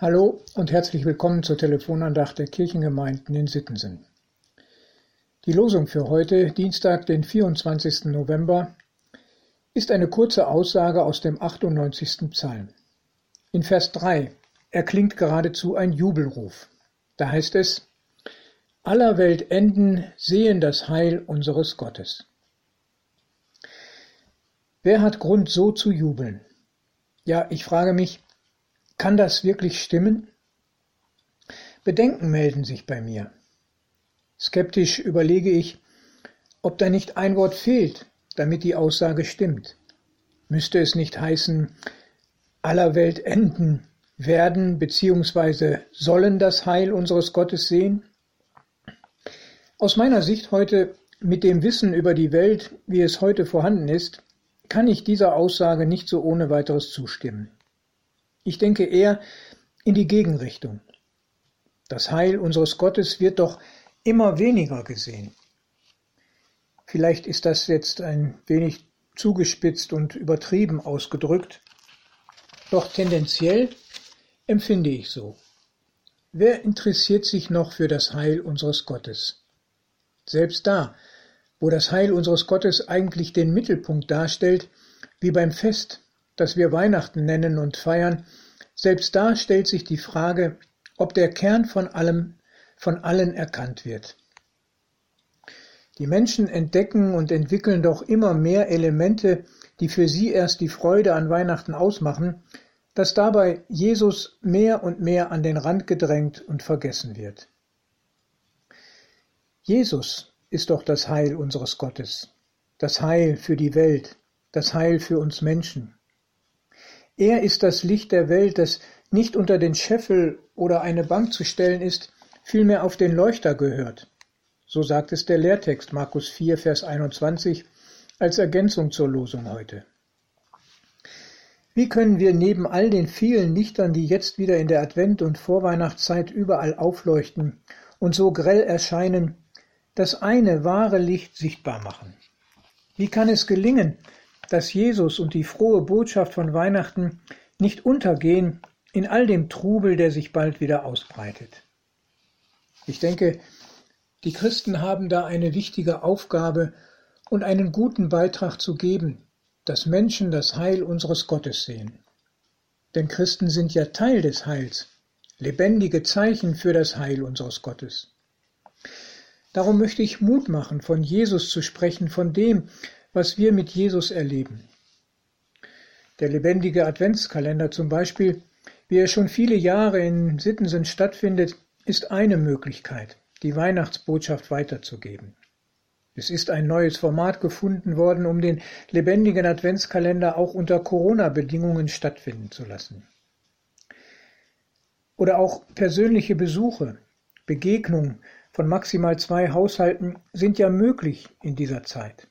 Hallo und herzlich willkommen zur Telefonandacht der Kirchengemeinden in Sittensen. Die Losung für heute, Dienstag, den 24. November, ist eine kurze Aussage aus dem 98. Psalm. In Vers 3 erklingt geradezu ein Jubelruf. Da heißt es, aller Welt Enden sehen das Heil unseres Gottes. Wer hat Grund so zu jubeln? Ja, ich frage mich, kann das wirklich stimmen? Bedenken melden sich bei mir. Skeptisch überlege ich, ob da nicht ein Wort fehlt, damit die Aussage stimmt. Müsste es nicht heißen, aller Welt enden, werden bzw. sollen das Heil unseres Gottes sehen? Aus meiner Sicht heute, mit dem Wissen über die Welt, wie es heute vorhanden ist, kann ich dieser Aussage nicht so ohne weiteres zustimmen. Ich denke eher in die Gegenrichtung. Das Heil unseres Gottes wird doch immer weniger gesehen. Vielleicht ist das jetzt ein wenig zugespitzt und übertrieben ausgedrückt, doch tendenziell empfinde ich so. Wer interessiert sich noch für das Heil unseres Gottes? Selbst da, wo das Heil unseres Gottes eigentlich den Mittelpunkt darstellt, wie beim Fest, das wir Weihnachten nennen und feiern, selbst da stellt sich die Frage, ob der Kern von allem, von allen erkannt wird. Die Menschen entdecken und entwickeln doch immer mehr Elemente, die für sie erst die Freude an Weihnachten ausmachen, dass dabei Jesus mehr und mehr an den Rand gedrängt und vergessen wird. Jesus ist doch das Heil unseres Gottes, das Heil für die Welt, das Heil für uns Menschen. Er ist das Licht der Welt, das nicht unter den Scheffel oder eine Bank zu stellen ist, vielmehr auf den Leuchter gehört. So sagt es der Lehrtext Markus 4, Vers 21 als Ergänzung zur Losung heute. Wie können wir neben all den vielen Lichtern, die jetzt wieder in der Advent- und Vorweihnachtszeit überall aufleuchten und so grell erscheinen, das eine wahre Licht sichtbar machen? Wie kann es gelingen, dass Jesus und die frohe Botschaft von Weihnachten nicht untergehen in all dem Trubel, der sich bald wieder ausbreitet. Ich denke, die Christen haben da eine wichtige Aufgabe und einen guten Beitrag zu geben, dass Menschen das Heil unseres Gottes sehen. Denn Christen sind ja Teil des Heils, lebendige Zeichen für das Heil unseres Gottes. Darum möchte ich Mut machen, von Jesus zu sprechen, von dem, was wir mit Jesus erleben. Der lebendige Adventskalender zum Beispiel, wie er schon viele Jahre in Sittensen stattfindet, ist eine Möglichkeit, die Weihnachtsbotschaft weiterzugeben. Es ist ein neues Format gefunden worden, um den lebendigen Adventskalender auch unter Corona-Bedingungen stattfinden zu lassen. Oder auch persönliche Besuche, Begegnungen von maximal zwei Haushalten sind ja möglich in dieser Zeit.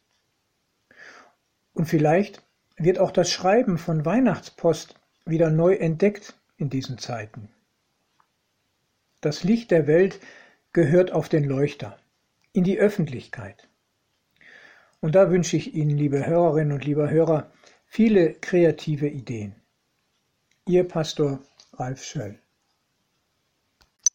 Und vielleicht wird auch das Schreiben von Weihnachtspost wieder neu entdeckt in diesen Zeiten. Das Licht der Welt gehört auf den Leuchter, in die Öffentlichkeit. Und da wünsche ich Ihnen, liebe Hörerinnen und lieber Hörer, viele kreative Ideen. Ihr Pastor Ralf Schöll.